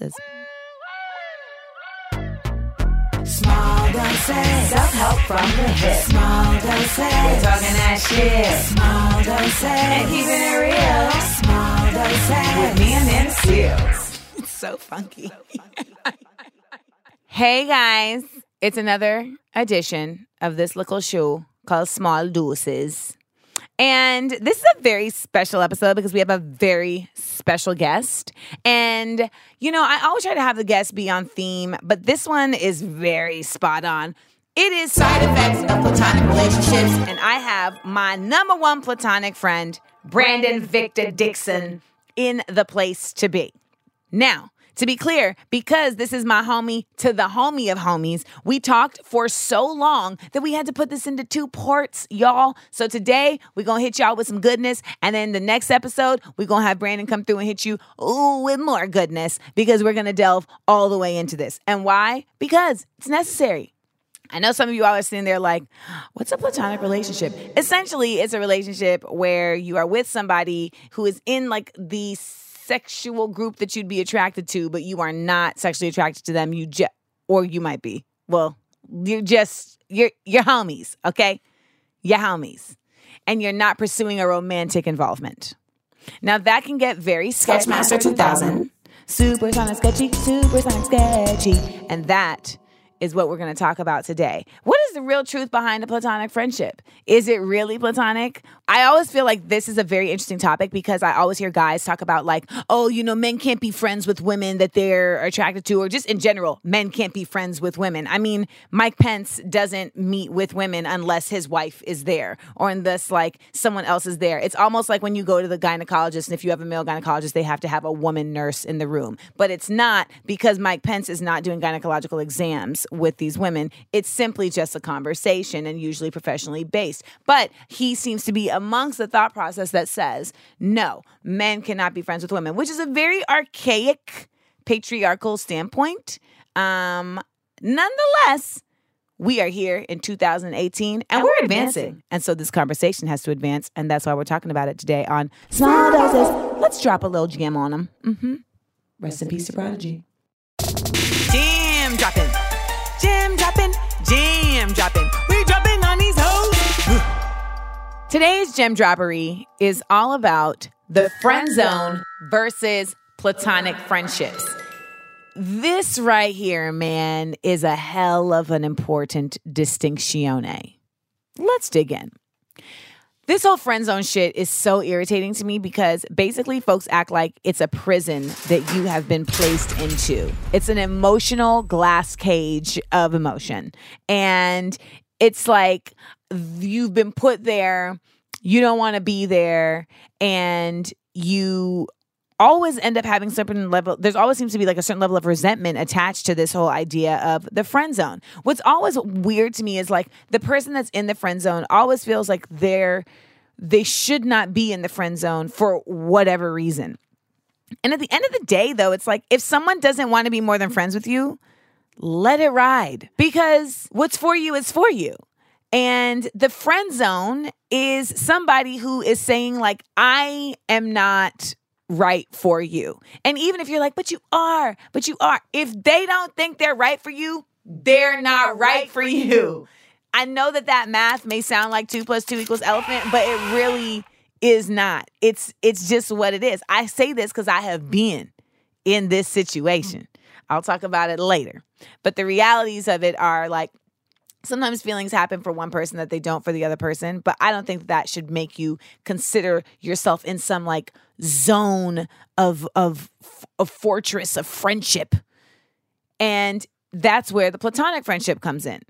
doses. Small doses. Self-help from the hip. Small doses. We're talking that shit. Small doses. And keeping it real. Small doses. With me Amanda Seales. It's so funky. hey guys, it's another edition of this little show called Small Doses. And this is a very special episode because we have a very special guest. And, you know, I always try to have the guest be on theme, but this one is very spot on. It is side effects of platonic relationships. And I have my number one platonic friend, Brandon Victor Dixon, in the place to be. Now, to be clear, because this is my homie to the homie of homies, we talked for so long that we had to put this into two parts, y'all. So today we're gonna hit y'all with some goodness, and then the next episode we're gonna have Brandon come through and hit you ooh, with more goodness because we're gonna delve all the way into this. And why? Because it's necessary. I know some of you all are sitting there like, what's a platonic relationship? Essentially, it's a relationship where you are with somebody who is in like the sexual group that you'd be attracted to, but you are not sexually attracted to them. You just, or you might be. Well, you're just you're you're homies, okay? You're homies, and you're not pursuing a romantic involvement. Now that can get very Sketchmaster 2000, super sonic sketchy, super sonic sketchy, and that is what we're going to talk about today. What is the real truth behind a platonic friendship? Is it really platonic? I always feel like this is a very interesting topic because I always hear guys talk about, like, oh, you know, men can't be friends with women that they're attracted to, or just in general, men can't be friends with women. I mean, Mike Pence doesn't meet with women unless his wife is there or unless, like, someone else is there. It's almost like when you go to the gynecologist, and if you have a male gynecologist, they have to have a woman nurse in the room. But it's not because Mike Pence is not doing gynecological exams with these women. It's simply just a conversation and usually professionally based. But he seems to be amongst the thought process that says, no, men cannot be friends with women, which is a very archaic patriarchal standpoint. Um, nonetheless, we are here in 2018 and, we're advancing. And so this conversation has to advance. And that's why we're talking about it today on Small Doses. Let's drop a little jam on them. Mm-hmm. Rest in peace to Prodigy. Jam dropping. Jam dropping. Jam dropping. We dropping on these hoes. Today's gem droppery is all about the friend zone versus platonic friendships. This right here, man, is a hell of an important distinctione. Let's dig in. This whole friend zone shit is so irritating to me because basically folks act like it's a prison that you have been placed into. It's an emotional glass cage of emotion. And it's like you've been put there, you don't want to be there, and you always end up having certain level there's always seems to be like a certain level of resentment attached to this whole idea of the friend zone. What's always weird to me is like the person that's in the friend zone always feels like they're they should not be in the friend zone for whatever reason. And at the end of the day though it's like if someone doesn't want to be more than friends with you let it ride. Because what's for you is for you. And the friend zone is somebody who is saying like i am not right for you. And even if you're like, but you are, but you are, if they don't think they're right for you, they're not right for you. I know that that math may sound like two plus two equals elephant, but it really is not. It's it's just what it is. I say this because I have been in this situation. I'll talk about it later. But the realities of it are like sometimes feelings happen for one person that they don't for the other person but i don't think that should make you consider yourself in some like zone of of a fortress of friendship. And that's where the platonic friendship comes in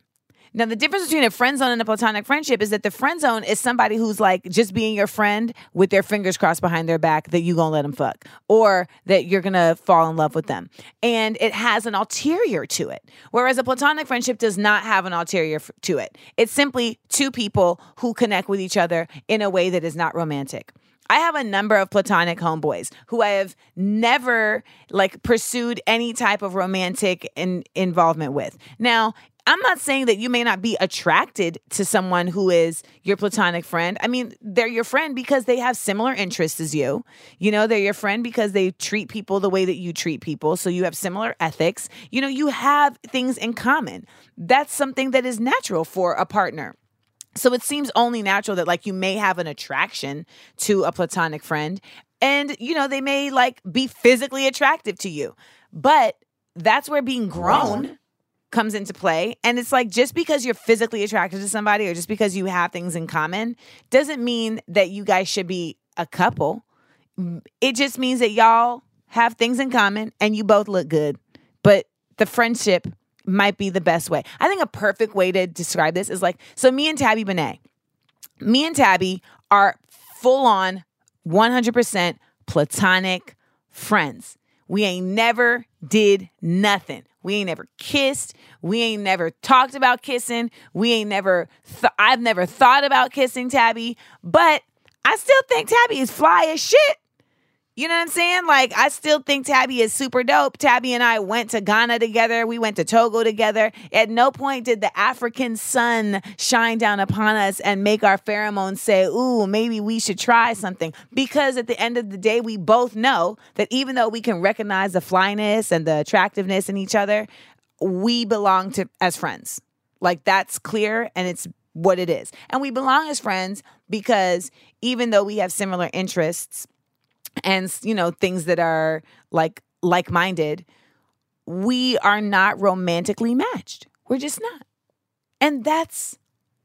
now the difference between a friend zone and a platonic friendship is that the friend zone is somebody who's like just being your friend with their fingers crossed behind their back that you gonna let them fuck or that you're gonna fall in love with them. And it has an ulterior to it whereas a platonic friendship does not have an ulterior f- to it. It's simply two people who connect with each other in a way that is not romantic. I have a number of platonic homeboys who I have never like pursued any type of romantic in, involvement with. Now, I'm not saying that you may not be attracted to someone who is your platonic friend. I mean, they're your friend because they have similar interests as you. You know, they're your friend because they treat people the way that you treat people. So you have similar ethics. You know, you have things in common. That's something that is natural for a partner. So it seems only natural that like you may have an attraction to a platonic friend and you know they may like be physically attractive to you. But that's where being grown comes into play. And it's like just because you're physically attracted to somebody or just because you have things in common doesn't mean that you guys should be a couple. It just means that y'all have things in common and you both look good. But the friendship might be the best way. I think a perfect way to describe this is like so me and Tabi Bonney. Me and Tabi are full on 100% platonic friends. We ain't never did nothing. We ain't never kissed. We ain't never talked about kissing. We ain't never, th- I've never thought about kissing Tabi, but I still think Tabi is fly as shit. You know what I'm saying? Like, I still think Tabi is super dope. Tabi and I went to Ghana together. We went to Togo together. At no point did the African sun shine down upon us and make our pheromones say, ooh, maybe we should try something. Because at the end of the day, we both know that even though we can recognize the flyness and the attractiveness in each other, we belong to as friends. Like, that's clear and it's what it is. And we belong as friends because even though we have similar interests, and you know things that are like like-minded we are not romantically matched. We're just not. And that's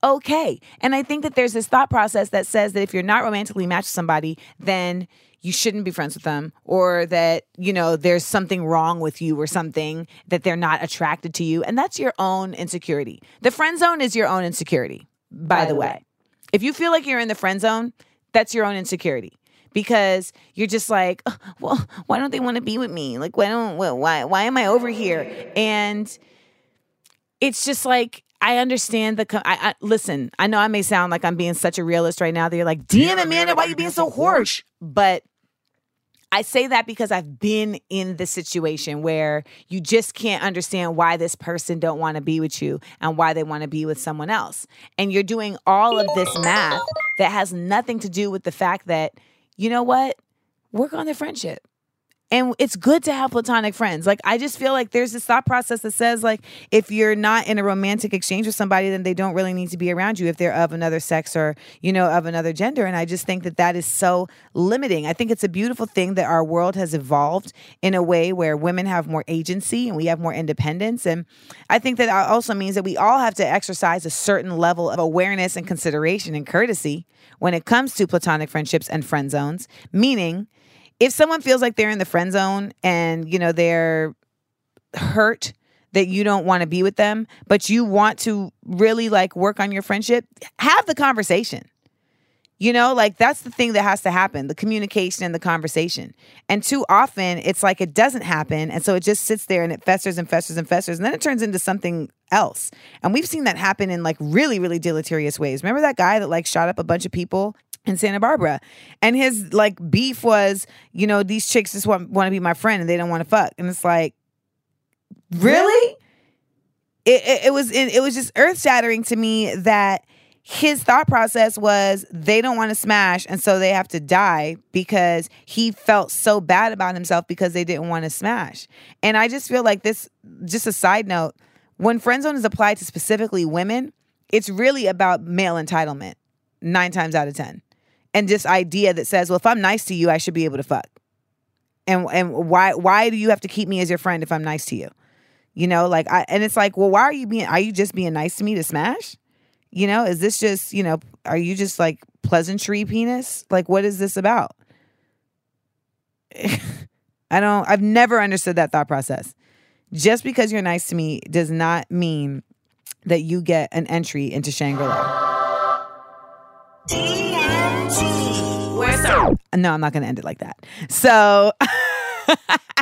okay. And i think that there's this thought process that says that if you're not romantically matched with somebody then you shouldn't be friends with them or that you know there's something wrong with you or something that they're not attracted to you. And that's your own insecurity. The friend zone is your own insecurity by, by the, way. way. If you feel like you're in the friend zone that's your own insecurity because you're just like, well, why don't they want to be with me? Like, why don't why why am I over here? And it's just like I understand the. I, I, listen. I know I may sound like I'm being such a realist right now. That you're like, damn it, man, why are you being so harsh? But I say that because I've been in the situation where you just can't understand why this person don't want to be with you and why they want to be with someone else. And you're doing all of this math that has nothing to do with the fact that you know what? Work on the friendship. And it's good to have platonic friends. Like, I just feel like there's this thought process that says, like, if you're not in a romantic exchange with somebody, then they don't really need to be around you if they're of another sex or, you know, of another gender. And I just think that that is so limiting. I think it's a beautiful thing that our world has evolved in a way where women have more agency and we have more independence. And I think that also means that we all have to exercise a certain level of awareness and consideration and courtesy when it comes to platonic friendships and friend zones, meaning if someone feels like they're in the friend zone and, you know, they're hurt that you don't want to be with them, but you want to really like work on your friendship, have the conversation. You know, like that's the thing that has to happen the communication and the conversation. And too often it's like it doesn't happen. And so it just sits there and it festers and festers and festers. And then it turns into something else. And we've seen that happen in like really, really deleterious ways. Remember that guy that like shot up a bunch of people in Santa Barbara. And his like beef was, you know, these chicks just want, want to be my friend and they don't want to fuck. And it's like, really? It, it, it was it was just earth shattering to me that his thought process was they don't want to smash and so they have to die because he felt so bad about himself because they didn't want to smash. And I just feel like this just a side note, when friend zone is applied to specifically women, it's really about male entitlement 9 times out of 10. And this idea that says, well if I'm nice to you, I should be able to fuck. And and why why do you have to keep me as your friend if I'm nice to you? You know, like I and it's like, well, why are you being are you just being nice to me to smash? You know, is this just, you know, are you just like pleasantry penis? Like, what is this about? I don't, I've never understood that thought process. Just because you're nice to me does not mean that you get an entry into Shangri La. DMT. Where's the? No, I'm not going to end it like that. So.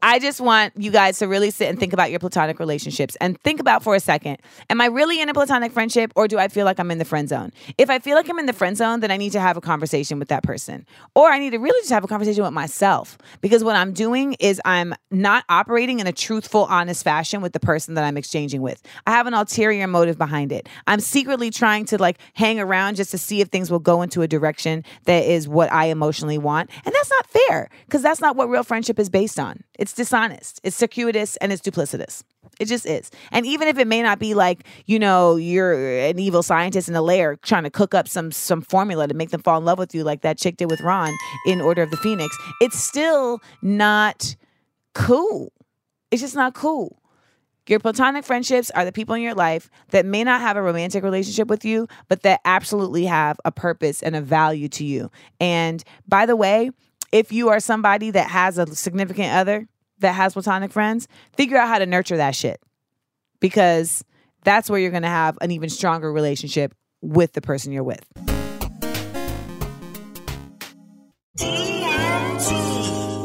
I just want you guys to really sit and think about your platonic relationships and think about for a second Am I really in a platonic friendship or do I feel like I'm in the friend zone? If I feel like I'm in the friend zone, then I need to have a conversation with that person. Or I need to really just have a conversation with myself because what I'm doing is I'm not operating in a truthful, honest fashion with the person that I'm exchanging with. I have an ulterior motive behind it. I'm secretly trying to like hang around just to see if things will go into a direction that is what I emotionally want. And that's not fair because that's not what real friendship is based on. It's dishonest, it's circuitous, and it's duplicitous. It just is. And even if it may not be like, you know, you're an evil scientist in a lair trying to cook up some some formula to make them fall in love with you like that chick did with Ron in Order of the Phoenix, it's still not cool. It's just not cool. Your platonic friendships are the people in your life that may not have a romantic relationship with you, but that absolutely have a purpose and a value to you. And by the way, if you are somebody that has a significant other that has platonic friends, figure out how to nurture that shit because that's where you're going to have an even stronger relationship with the person you're with.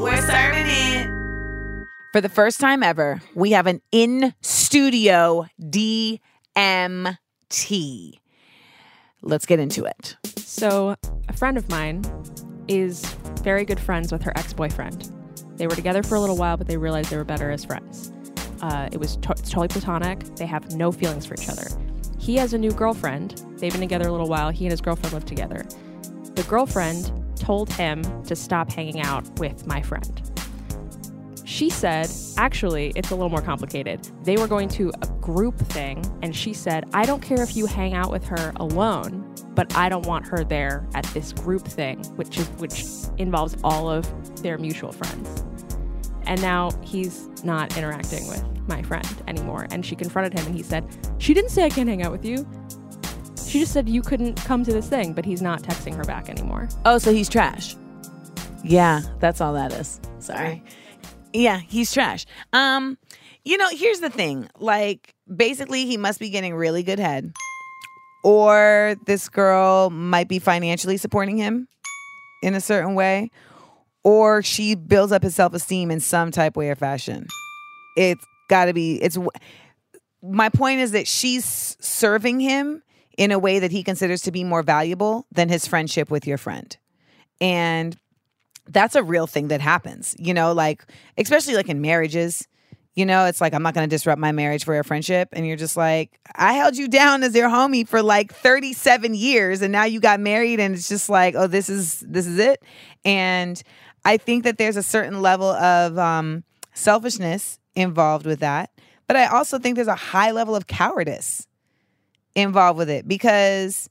We're serving it. For the first time ever, we have an in studio DMT. Let's get into it. So, a friend of mine is very good friends with her ex boyfriend. They were together for a little while, but they realized they were better as friends. Uh, it was to- totally platonic. They have no feelings for each other. He has a new girlfriend. They've been together a little while. He and his girlfriend live together. The girlfriend told him to stop hanging out with my friend. She said, actually, it's a little more complicated. They were going to a group thing, and she said, I don't care if you hang out with her alone, but I don't want her there at this group thing, which is which involves all of their mutual friends. And now he's not interacting with my friend anymore. And she confronted him and he said, She didn't say I can't hang out with you. She just said you couldn't come to this thing, but he's not texting her back anymore. Oh, so he's trash. Yeah, that's all that is. Sorry. Yeah, he's trash. Um, you know, here's the thing. Like, basically, he must be getting really good head, or this girl might be financially supporting him in a certain way, or she builds up his self esteem in some type way or fashion. It's got to be. It's. My point is that she's serving him in a way that he considers to be more valuable than his friendship with your friend, and that's a real thing that happens. You know, like especially like in marriages. You know, it's like I'm not going to disrupt my marriage for a friendship, and you're just like, I held you down as your homie for like 37 years, and now you got married, and it's just like, oh, this is this is it. And I think that there's a certain level of um, selfishness involved with that, but I also think there's a high level of cowardice involved with it because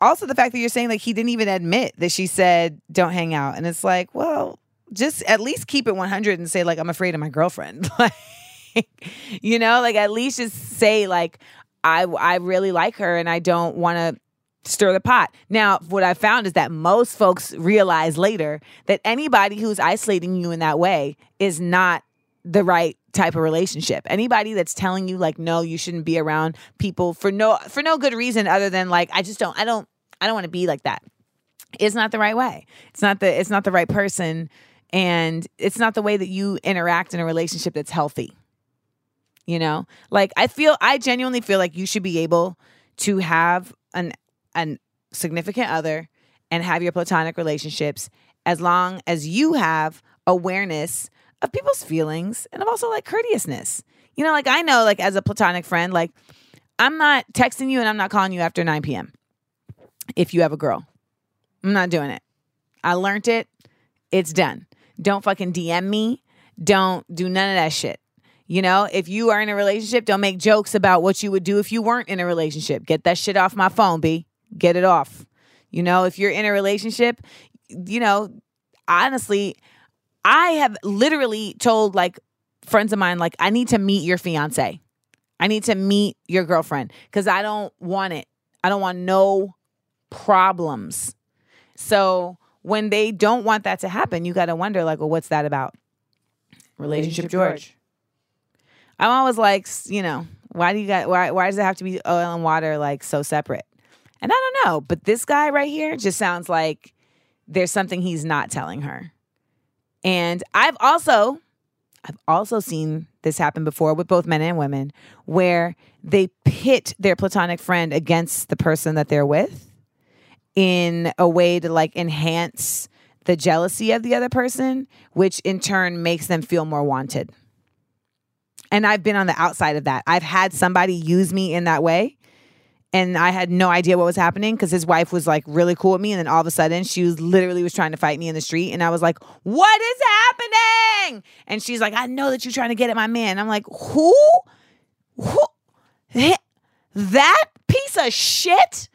also the fact that you're saying like he didn't even admit that she said don't hang out. And it's like well just at least keep it 100 and say like i'm afraid of my girlfriend. Like you know like at least just say like i i really like her and i don't want to stir the pot. Now what i found is that most folks realize later that anybody who's isolating you in that way is not the right type of relationship. Anybody that's telling you like no, you shouldn't be around people for no for no good reason other than like I just don't I don't I don't want to be like that. It's not the right way. It's not the it's not the right person and it's not the way that you interact in a relationship that's healthy. You know? Like I feel I genuinely feel like you should be able to have an an significant other and have your platonic relationships as long as you have awareness of people's feelings and of also like courteousness. You know, like I know, like as a platonic friend, like I'm not texting you and I'm not calling you after 9 p.m. if you have a girl. I'm not doing it. I learned it. It's done. Don't fucking DM me. Don't do none of that shit. You know, if you are in a relationship, don't make jokes about what you would do if you weren't in a relationship. Get that shit off my phone, B. Get it off. You know, if you're in a relationship, you know, honestly, I have literally told like friends of mine, like, I need to meet your fiance. I need to meet your girlfriend because I don't want it. I don't want no problems. So when they don't want that to happen, you got to wonder, like, well, what's that about? Relationship, George. I'm always like, you know, why do you got why why does it have to be oil and water like so separate? And I don't know, but this guy right here just sounds like there's something he's not telling her. And I've also I've also seen this happen before with both men and women where they pit their platonic friend against the person that they're with in a way to like enhance the jealousy of the other person, which in turn makes them feel more wanted. And I've been on the outside of that. I've had somebody use me in that way. And I had no idea what was happening because his wife was like really cool with me. And then all of a sudden, she was literally was trying to fight me in the street. And I was like, What is happening? And she's like, I know that you're trying to get at my man. I'm like, Who? Who? That piece of shit?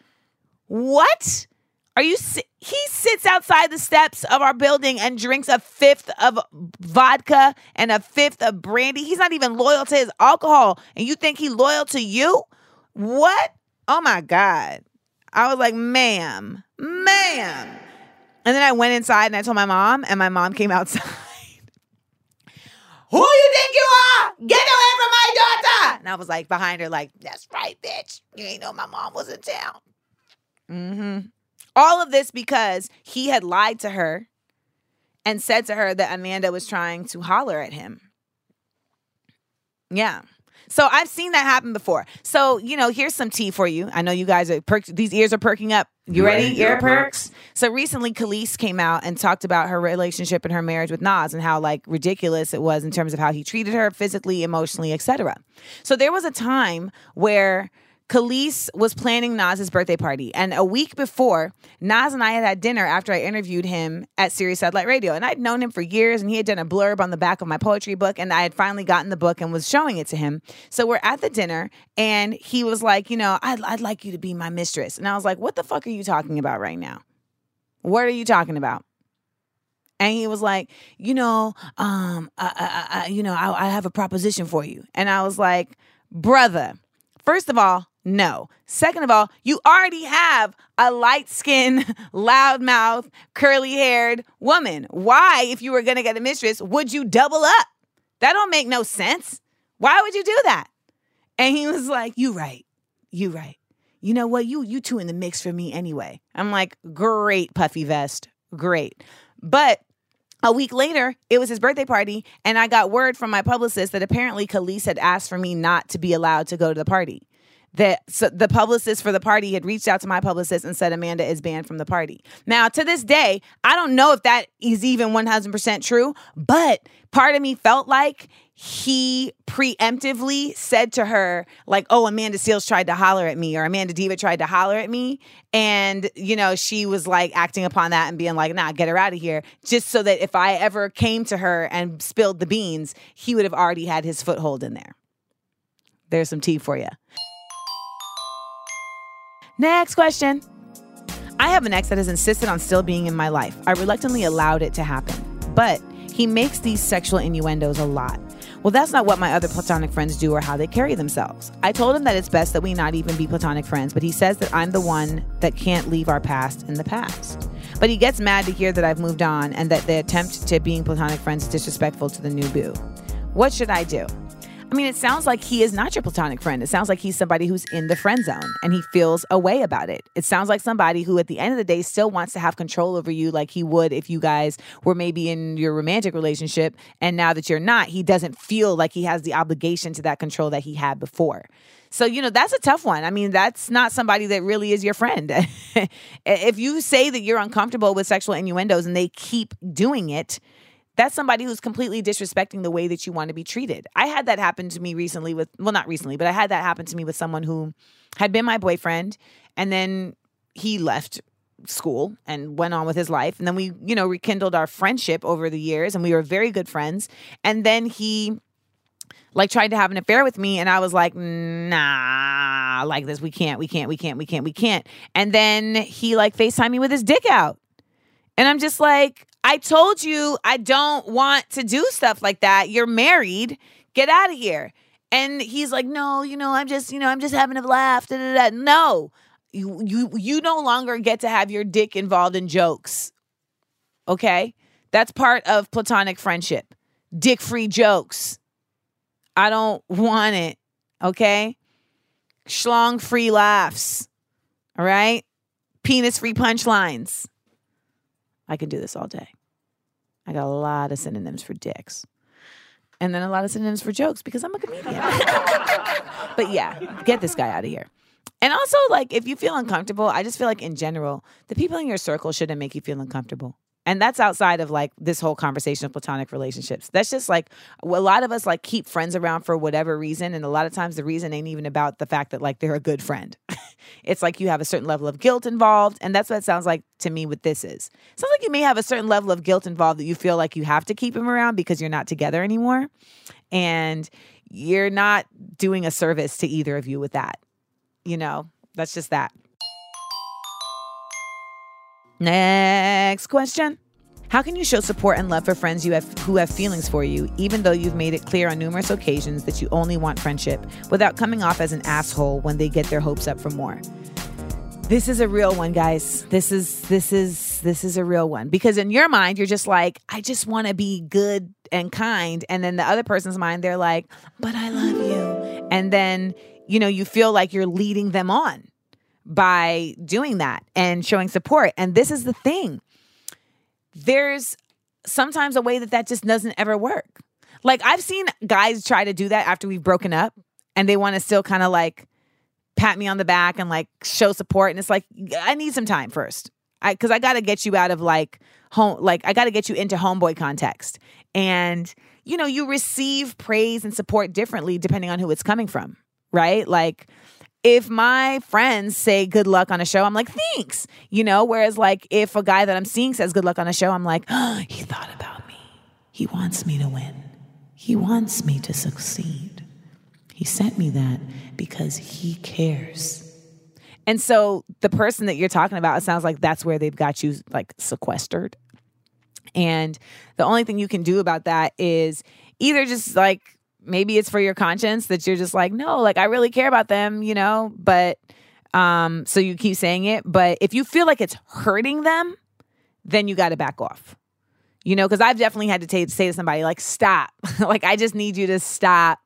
What? Are you? si- He sits outside the steps of our building and drinks a fifth of vodka and a fifth of brandy. He's not even loyal to his alcohol, and you think he loyal to you? What? Oh my god! I was like, ma'am, ma'am. And then I went inside and I told my mom, and my mom came outside. Who you think you are? Get away from my daughter! And I was like behind her, like, that's right, bitch. You ain't know my mom was in town. Mm-hmm. All of this because he had lied to her and said to her that Amanda was trying to holler at him. Yeah. So I've seen that happen before. So, you know, here's some tea for you. I know you guys are perked, these ears are perking up. You ready? Ear perks? So recently Kelis came out and talked about her relationship and her marriage with Nas and how like ridiculous it was in terms of how he treated her physically, emotionally, etc. So there was a time where Kelis was planning Nas's birthday party. And a week before, Nas and I had had dinner after I interviewed him at Sirius Satellite Radio. And I'd known him for years and he had done a blurb on the back of my poetry book. And I had finally gotten the book and was showing it to him. So we're at the dinner and he was like, You know, I'd, I'd like you to be my mistress. And I was like, What the fuck are you talking about right now? What are you talking about? And he was like, you know, um, I, I, I, you know, I, I have a proposition for you. And I was like, brother, first of all, no. Second of all, you already have a light skinned, loud mouth, curly haired woman. Why, if you were going to get a mistress, would you double up? That don't make no sense. Why would you do that? And he was like, you right. You right. You know what? You you two in the mix for me anyway. I'm like, great puffy vest. Great. But a week later, it was his birthday party, and I got word from my publicist that apparently Kelis had asked for me not to be allowed to go to the party. That so the publicist for the party had reached out to my publicist and said Amanda is banned from the party. Now, to this day, I don't know if that is even 100% true, but part of me felt like he preemptively said to her, like, oh, Amanda Seales tried to holler at me, or Amanda Diva tried to holler at me. And, you know, she was like acting upon that and being like, nah, get her out of here. Just so that if I ever came to her and spilled the beans, he would have already had his foothold in there. There's some tea for you. Next question. I have an ex that has insisted on still being in my life. I reluctantly allowed it to happen, but he makes these sexual innuendos a lot. Well, that's not what my other platonic friends do or how they carry themselves. I told him that it's best that we not even be platonic friends, but he says that I'm the one that can't leave our past in the past. But he gets mad to hear that I've moved on and that the attempt to being platonic friends is disrespectful to the new boo. What should I do? I mean, it sounds like he is not your platonic friend. It sounds like he's somebody who's in the friend zone and he feels a way about it. It sounds like somebody who, at the end of the day, still wants to have control over you like he would if you guys were maybe in your romantic relationship. And now that you're not, he doesn't feel like he has the obligation to that control that he had before. So, you know, that's a tough one. I mean, that's not somebody that really is your friend. if you say that you're uncomfortable with sexual innuendos and they keep doing it, that's somebody who's completely disrespecting the way that you want to be treated. I had that happen to me recently with, well, not recently, but I had that happen to me with someone who had been my boyfriend and then he left school and went on with his life. And then we, you know, rekindled our friendship over the years and we were very good friends. And then he, like tried to have an affair with me and I was like, nah, like this, we can't, we can't, we can't, we can't, we can't. And then he like FaceTime me with his dick out. And I'm just like, I told you I don't want to do stuff like that. You're married. Get out of here. And he's like, no, you know, I'm just, you know, I'm just having a laugh. Da, da, da. No, you, you, you no longer get to have your dick involved in jokes. Okay. That's part of platonic friendship. Dick free jokes. I don't want it. Okay. Schlong free laughs. All right. Penis free punchlines. I can do this all day. I got a lot of synonyms for dicks. And then a lot of synonyms for jokes because I'm a comedian. but yeah, get this guy out of here. And also, like, if you feel uncomfortable, I just feel like in general, the people in your circle shouldn't make you feel uncomfortable. And that's outside of like this whole conversation of platonic relationships. That's just like a lot of us like keep friends around for whatever reason. And a lot of times the reason ain't even about the fact that like they're a good friend. it's like you have a certain level of guilt involved. And that's what it sounds like to me what this is. It sounds like you may have a certain level of guilt involved that you feel like you have to keep him around because you're not together anymore. And you're not doing a service to either of you with that. You know, that's just that. Next question. How can you show support and love for friends you have who have feelings for you, even though you've made it clear on numerous occasions that you only want friendship, without coming off as an asshole when they get their hopes up for more? This is a real one, guys. This is this is this is a real one because in your mind you're just like, I just want to be good and kind, and then the other person's mind they're like, but I love you, and then you know you feel like you're leading them on by doing that and showing support. And this is the thing there's sometimes a way that that just doesn't ever work. Like I've seen guys try to do that after we've broken up and they want to still kind of like pat me on the back and like show support and it's like I need some time first. I cuz I got to get you out of like home like I got to get you into homeboy context. And you know, you receive praise and support differently depending on who it's coming from, right? Like if my friends say good luck on a show, I'm like, thanks. You know, whereas like if a guy that I'm seeing says good luck on a show, I'm like, oh, he thought about me. He wants me to win. He wants me to succeed. He sent me that because he cares. And so the person that you're talking about, it sounds like that's where they've got you like sequestered. And the only thing you can do about that is either just like maybe it's for your conscience that you're just like, no, like I really care about them, you know, but um so you keep saying it, but if you feel like it's hurting them, then you got to back off. You know, cuz I've definitely had to t- say to somebody like stop. like I just need you to stop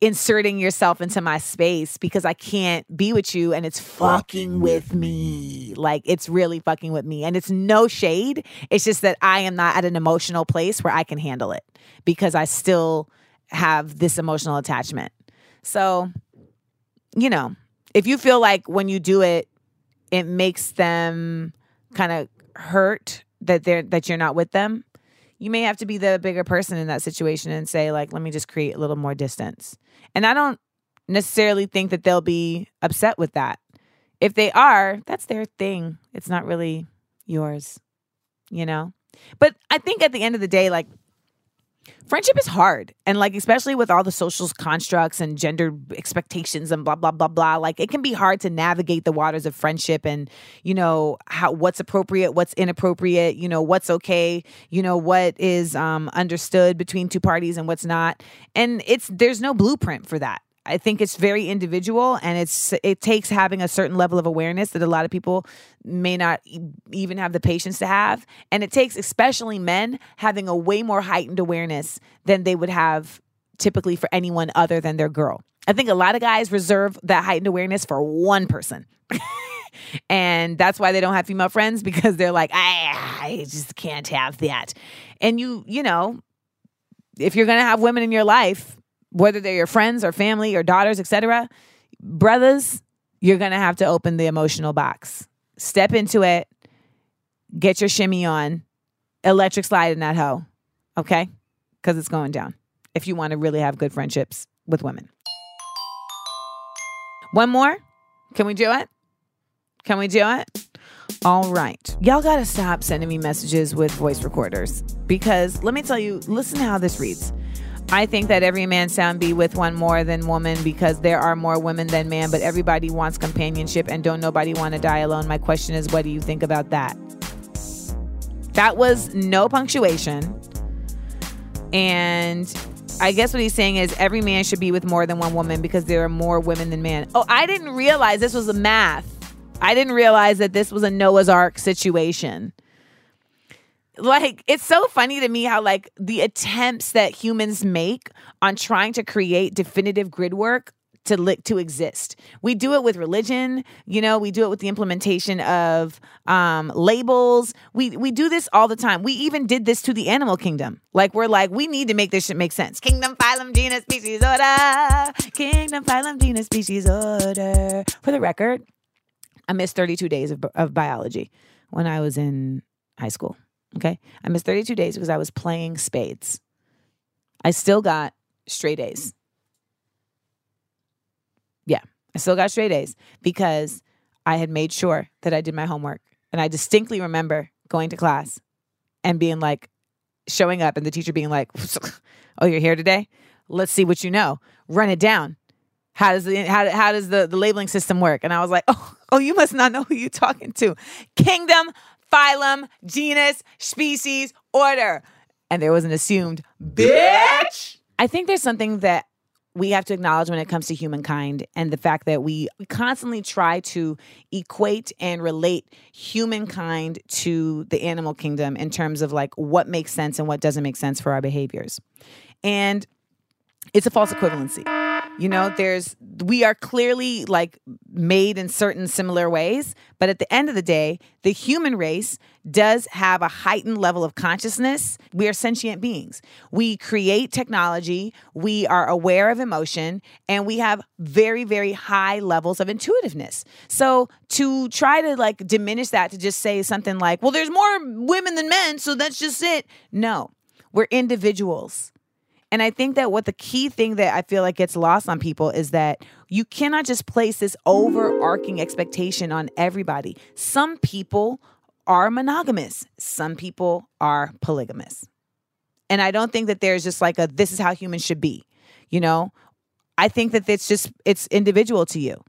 inserting yourself into my space because I can't be with you and it's fucking with me. Like it's really fucking with me. And it's no shade. It's just that I am not at an emotional place where I can handle it because I still have this emotional attachment. So, you know, if you feel like when you do it, it makes them kind of hurt that they're that you're not with them, you may have to be the bigger person in that situation and say like, let me just create a little more distance. And I don't necessarily think that they'll be upset with that. If they are, that's their thing. It's not really yours, you know? But I think at the end of the day, like friendship is hard and like especially with all the social constructs and gender expectations and blah blah blah blah like it can be hard to navigate the waters of friendship and you know how what's appropriate what's inappropriate you know what's okay you know what is um understood between two parties and what's not. And it's there's no blueprint for that I think it's very individual and it's it takes having a certain level of awareness that a lot of people may not e- even have the patience to have and it takes especially men having a way more heightened awareness than they would have typically for anyone other than their girl. I think a lot of guys reserve that heightened awareness for one person. and that's why they don't have female friends because they're like I, I just can't have that. And you, you know, if you're going to have women in your life, whether they're your friends or family or daughters, etc., brothers, you're gonna have to open the emotional box. Step into it, get your shimmy on, electric slide in that hoe, okay? Because it's going down. If you want to really have good friendships with women. One more? Can we do it? Can we do it? All right. Y'all got to stop sending me messages with voice recorders because let me tell you, listen to how this reads. I think that every man sound be with one more than woman because there are more women than man, but everybody wants companionship and don't nobody want to die alone. My question is, what do you think about that? That was no punctuation. And I guess what he's saying is every man should be with more than one woman because there are more women than men. Oh, I didn't realize this was a math. I didn't realize that this was a Noah's Ark situation like it's so funny to me how like the attempts that humans make on trying to create definitive grid work to li- to exist. We do it with religion, you know, we do it with the implementation of um, labels. We we do this all the time. We even did this to the animal kingdom. Like we're like, we need to make this shit make sense. Kingdom, phylum, genus, species, order. Kingdom, phylum, genus, species, order. For the record, I missed 32 days of, of biology when I was in high school. Okay. I missed 32 days because I was playing spades. I still got straight A's. Yeah, I still got straight A's because I had made sure that I did my homework. And I distinctly remember going to class and being like, showing up and the teacher being like, "Oh, you're here today? Let's see what you know. Run it down. How does the how, how does the, the labeling system work?" And I was like, "Oh, oh, you must not know who you're talking to. Kingdom, phylum, genus, species, order." And there was an assumed bitch. I think there's something that we have to acknowledge when it comes to humankind and the fact that we constantly try to equate and relate humankind to the animal kingdom in terms of like what makes sense and what doesn't make sense for our behaviors. And it's a false equivalency. You know, ah. there's we are clearly like made in certain similar ways, but at the end of the day, the human race does have a heightened level of consciousness. We are sentient beings. We create technology, we are aware of emotion, and we have very very high levels of intuitiveness. So to try to like diminish that to just say something like, "Well, there's more women than men, so that's just it." No. We're individuals. And I think that what the key thing that I feel like gets lost on people is that you cannot just place this overarching expectation on everybody. Some people are monogamous, some people are polygamous. And I don't think that there's just like a this is how humans should be. You know, I think that it's just it's individual to you.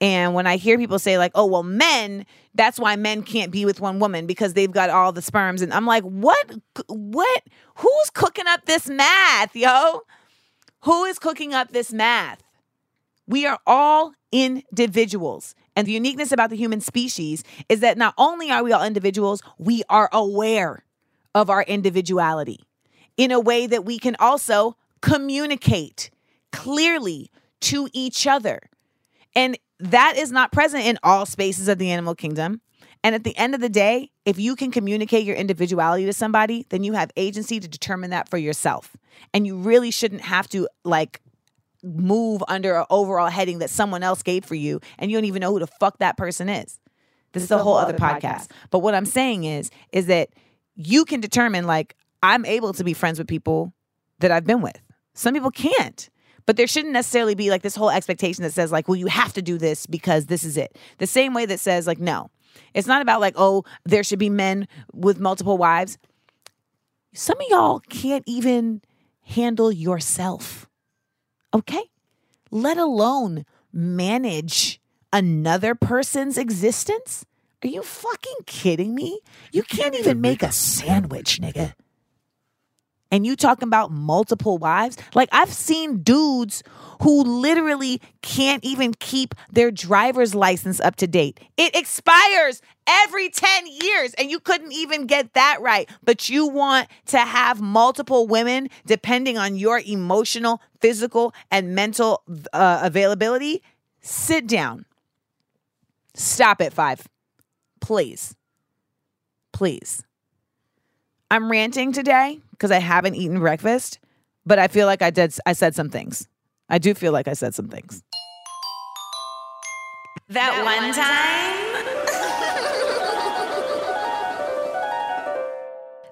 And when I hear people say like, "Oh, well, men, that's why men can't be with one woman because they've got all the sperms." And I'm like, "What what who's cooking up this math, yo? Who is cooking up this math? We are all individuals. And the uniqueness about the human species is that not only are we all individuals, we are aware of our individuality in a way that we can also communicate clearly to each other. And that is not present in all spaces of the animal kingdom. And at the end of the day, if you can communicate your individuality to somebody, then you have agency to determine that for yourself. And you really shouldn't have to like move under an overall heading that someone else gave for you and you don't even know who the fuck that person is. This is a whole other podcast. But what I'm saying is is that you can determine like I'm able to be friends with people that I've been with. Some people can't. But there shouldn't necessarily be like this whole expectation that says like, well, you have to do this because this is it. The same way that says like, no. It's not about like, oh, there should be men with multiple wives. Some of y'all can't even handle yourself. Okay? Let alone manage another person's existence? Are you fucking kidding me? You can't even make a sandwich, nigga. And you talking about multiple wives? Like I've seen dudes who literally can't even keep their driver's license up to date. It expires every 10 years and you couldn't even get that right. But you want to have multiple women depending on your emotional, physical, and mental uh, availability? Sit down. Stop it, five. Please. Please. I'm ranting today because I haven't eaten breakfast, but I feel like I did I said some things. I do feel like I said some things. That, one time.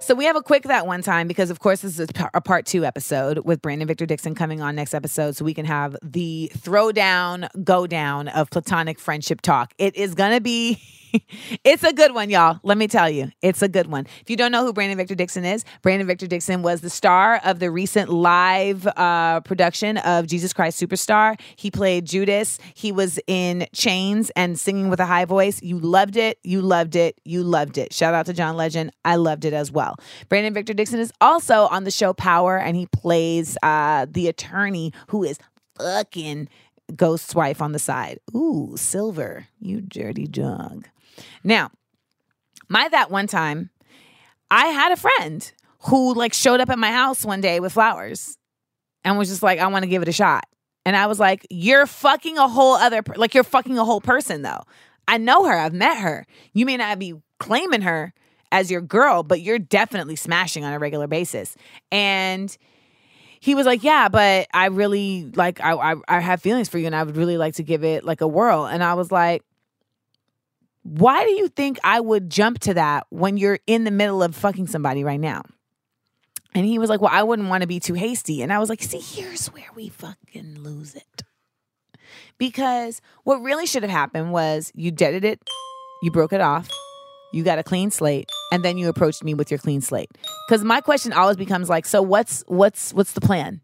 So we have a quick that one time because, of course, this is a part two episode with Brandon Victor Dixon coming on next episode, so we can have the throwdown, go down of platonic friendship talk. It is gonna be. it's a good one, y'all. Let me tell you, it's a good one. If you don't know who Brandon Victor Dixon is, Brandon Victor Dixon was the star of the recent live uh, production of Jesus Christ Superstar. He played Judas. He was in Chains and singing with a high voice. You loved it. You loved it. You loved it. Shout out to John Legend. I loved it as well. Brandon Victor Dixon is also on the show Power, and he plays uh, the attorney who is fucking Ghost's wife on the side. Ooh, Silver, you dirty dog. Now, my that one time, I had a friend who like showed up at my house one day with flowers and was just like, I want to give it a shot. And I was like, you're fucking a whole other, per- like you're fucking a whole person though. I know her. I've met her. You may not be claiming her as your girl, but you're definitely smashing on a regular basis. And he was like, "Yeah, but I really like I, I I have feelings for you, and I would really like to give it like a whirl." And I was like, "Why do you think I would jump to that when you're in the middle of fucking somebody right now?" And he was like, "Well, I wouldn't want to be too hasty." And I was like, "See, here's where we fucking lose it." Because what really should have happened was you deaded it, you broke it off, you got a clean slate, and then you approached me with your clean slate. Because my question always becomes like, so what's what's what's the plan?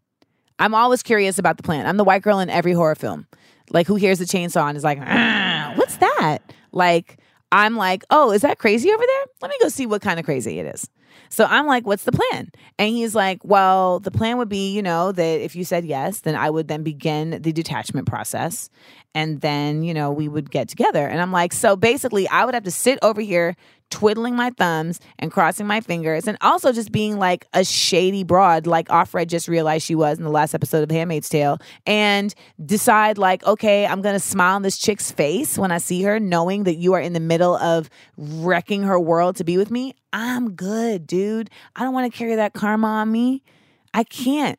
I'm always curious about the plan. I'm the white girl in every horror film. Like who hears the chainsaw and is like, "Ah, what's that? Like I'm like, oh, is that crazy over there? Let me go see what kind of crazy it is. So I'm like, what's the plan? And he's like, well, the plan would be, you know, that if you said yes, then I would then begin the detachment process. And then, you know, we would get together. And I'm like, so basically, I would have to sit over here twiddling my thumbs and crossing my fingers and also just being like a shady broad like Offred just realized she was in the last episode of Handmaid's Tale and decide like okay I'm gonna smile on this chick's face when I see her knowing that you are in the middle of wrecking her world to be with me. I'm good dude. I don't want to carry that karma on me. I can't.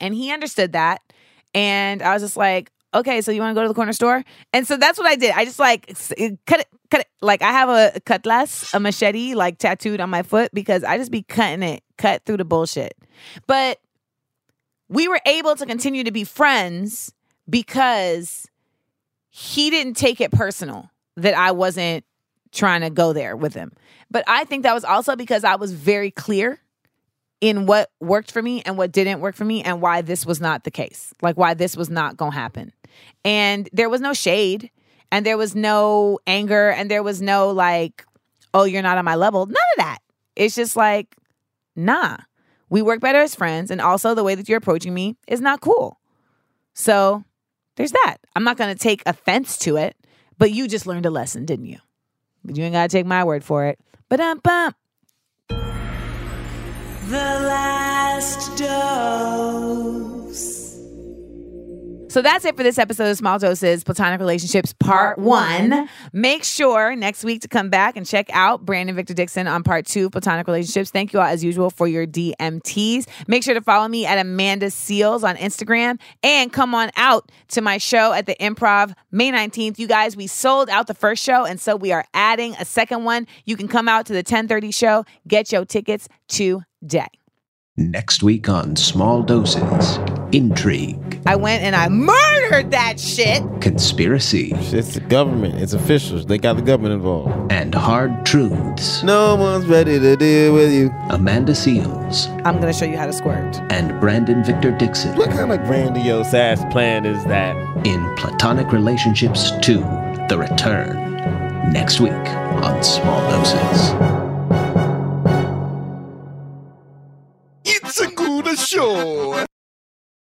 And he understood that and I was just like okay, so you want to go to the corner store? And so that's what I did. I just like cut it, cut it. Like I have a cutlass, a machete, like tattooed on my foot because I just be cutting it, cut through the bullshit. But we were able to continue to be friends because he didn't take it personal that I wasn't trying to go there with him. But I think that was also because I was very clear in what worked for me and what didn't work for me and why this was not the case. Like why this was not going to happen. And there was no shade and there was no anger and there was no like oh you're not on my level. None of that. It's just like nah. We work better as friends and also the way that you're approaching me is not cool. So there's that. I'm not going to take offense to it, but you just learned a lesson, didn't you? But you ain't got to take my word for it. But um bump. The last dose. So that's it for this episode of Small Doses Platonic Relationships Part One. Make sure next week to come back and check out Brandon Victor Dixon on Part Two Platonic Relationships. Thank you all as usual for your DMTs. Make sure to follow me at Amanda Seales on Instagram and come on out to my show at the Improv May 19th. You guys, we sold out the first show, and so we are adding a second one. You can come out to the 1030 show. Get your tickets today. Next week on Small Doses Intrigue, I went and I murdered that shit. Conspiracy, It's the government. It's officials. They got the government involved. and Hard Truths. No one's ready to deal with you. Amanda Seales I'm going to show you how to squirt. and Brandon Victor Dixon What kind of grandiose ass plan is that? in Platonic Relationships 2 The Return. Next week on Small Doses. the show.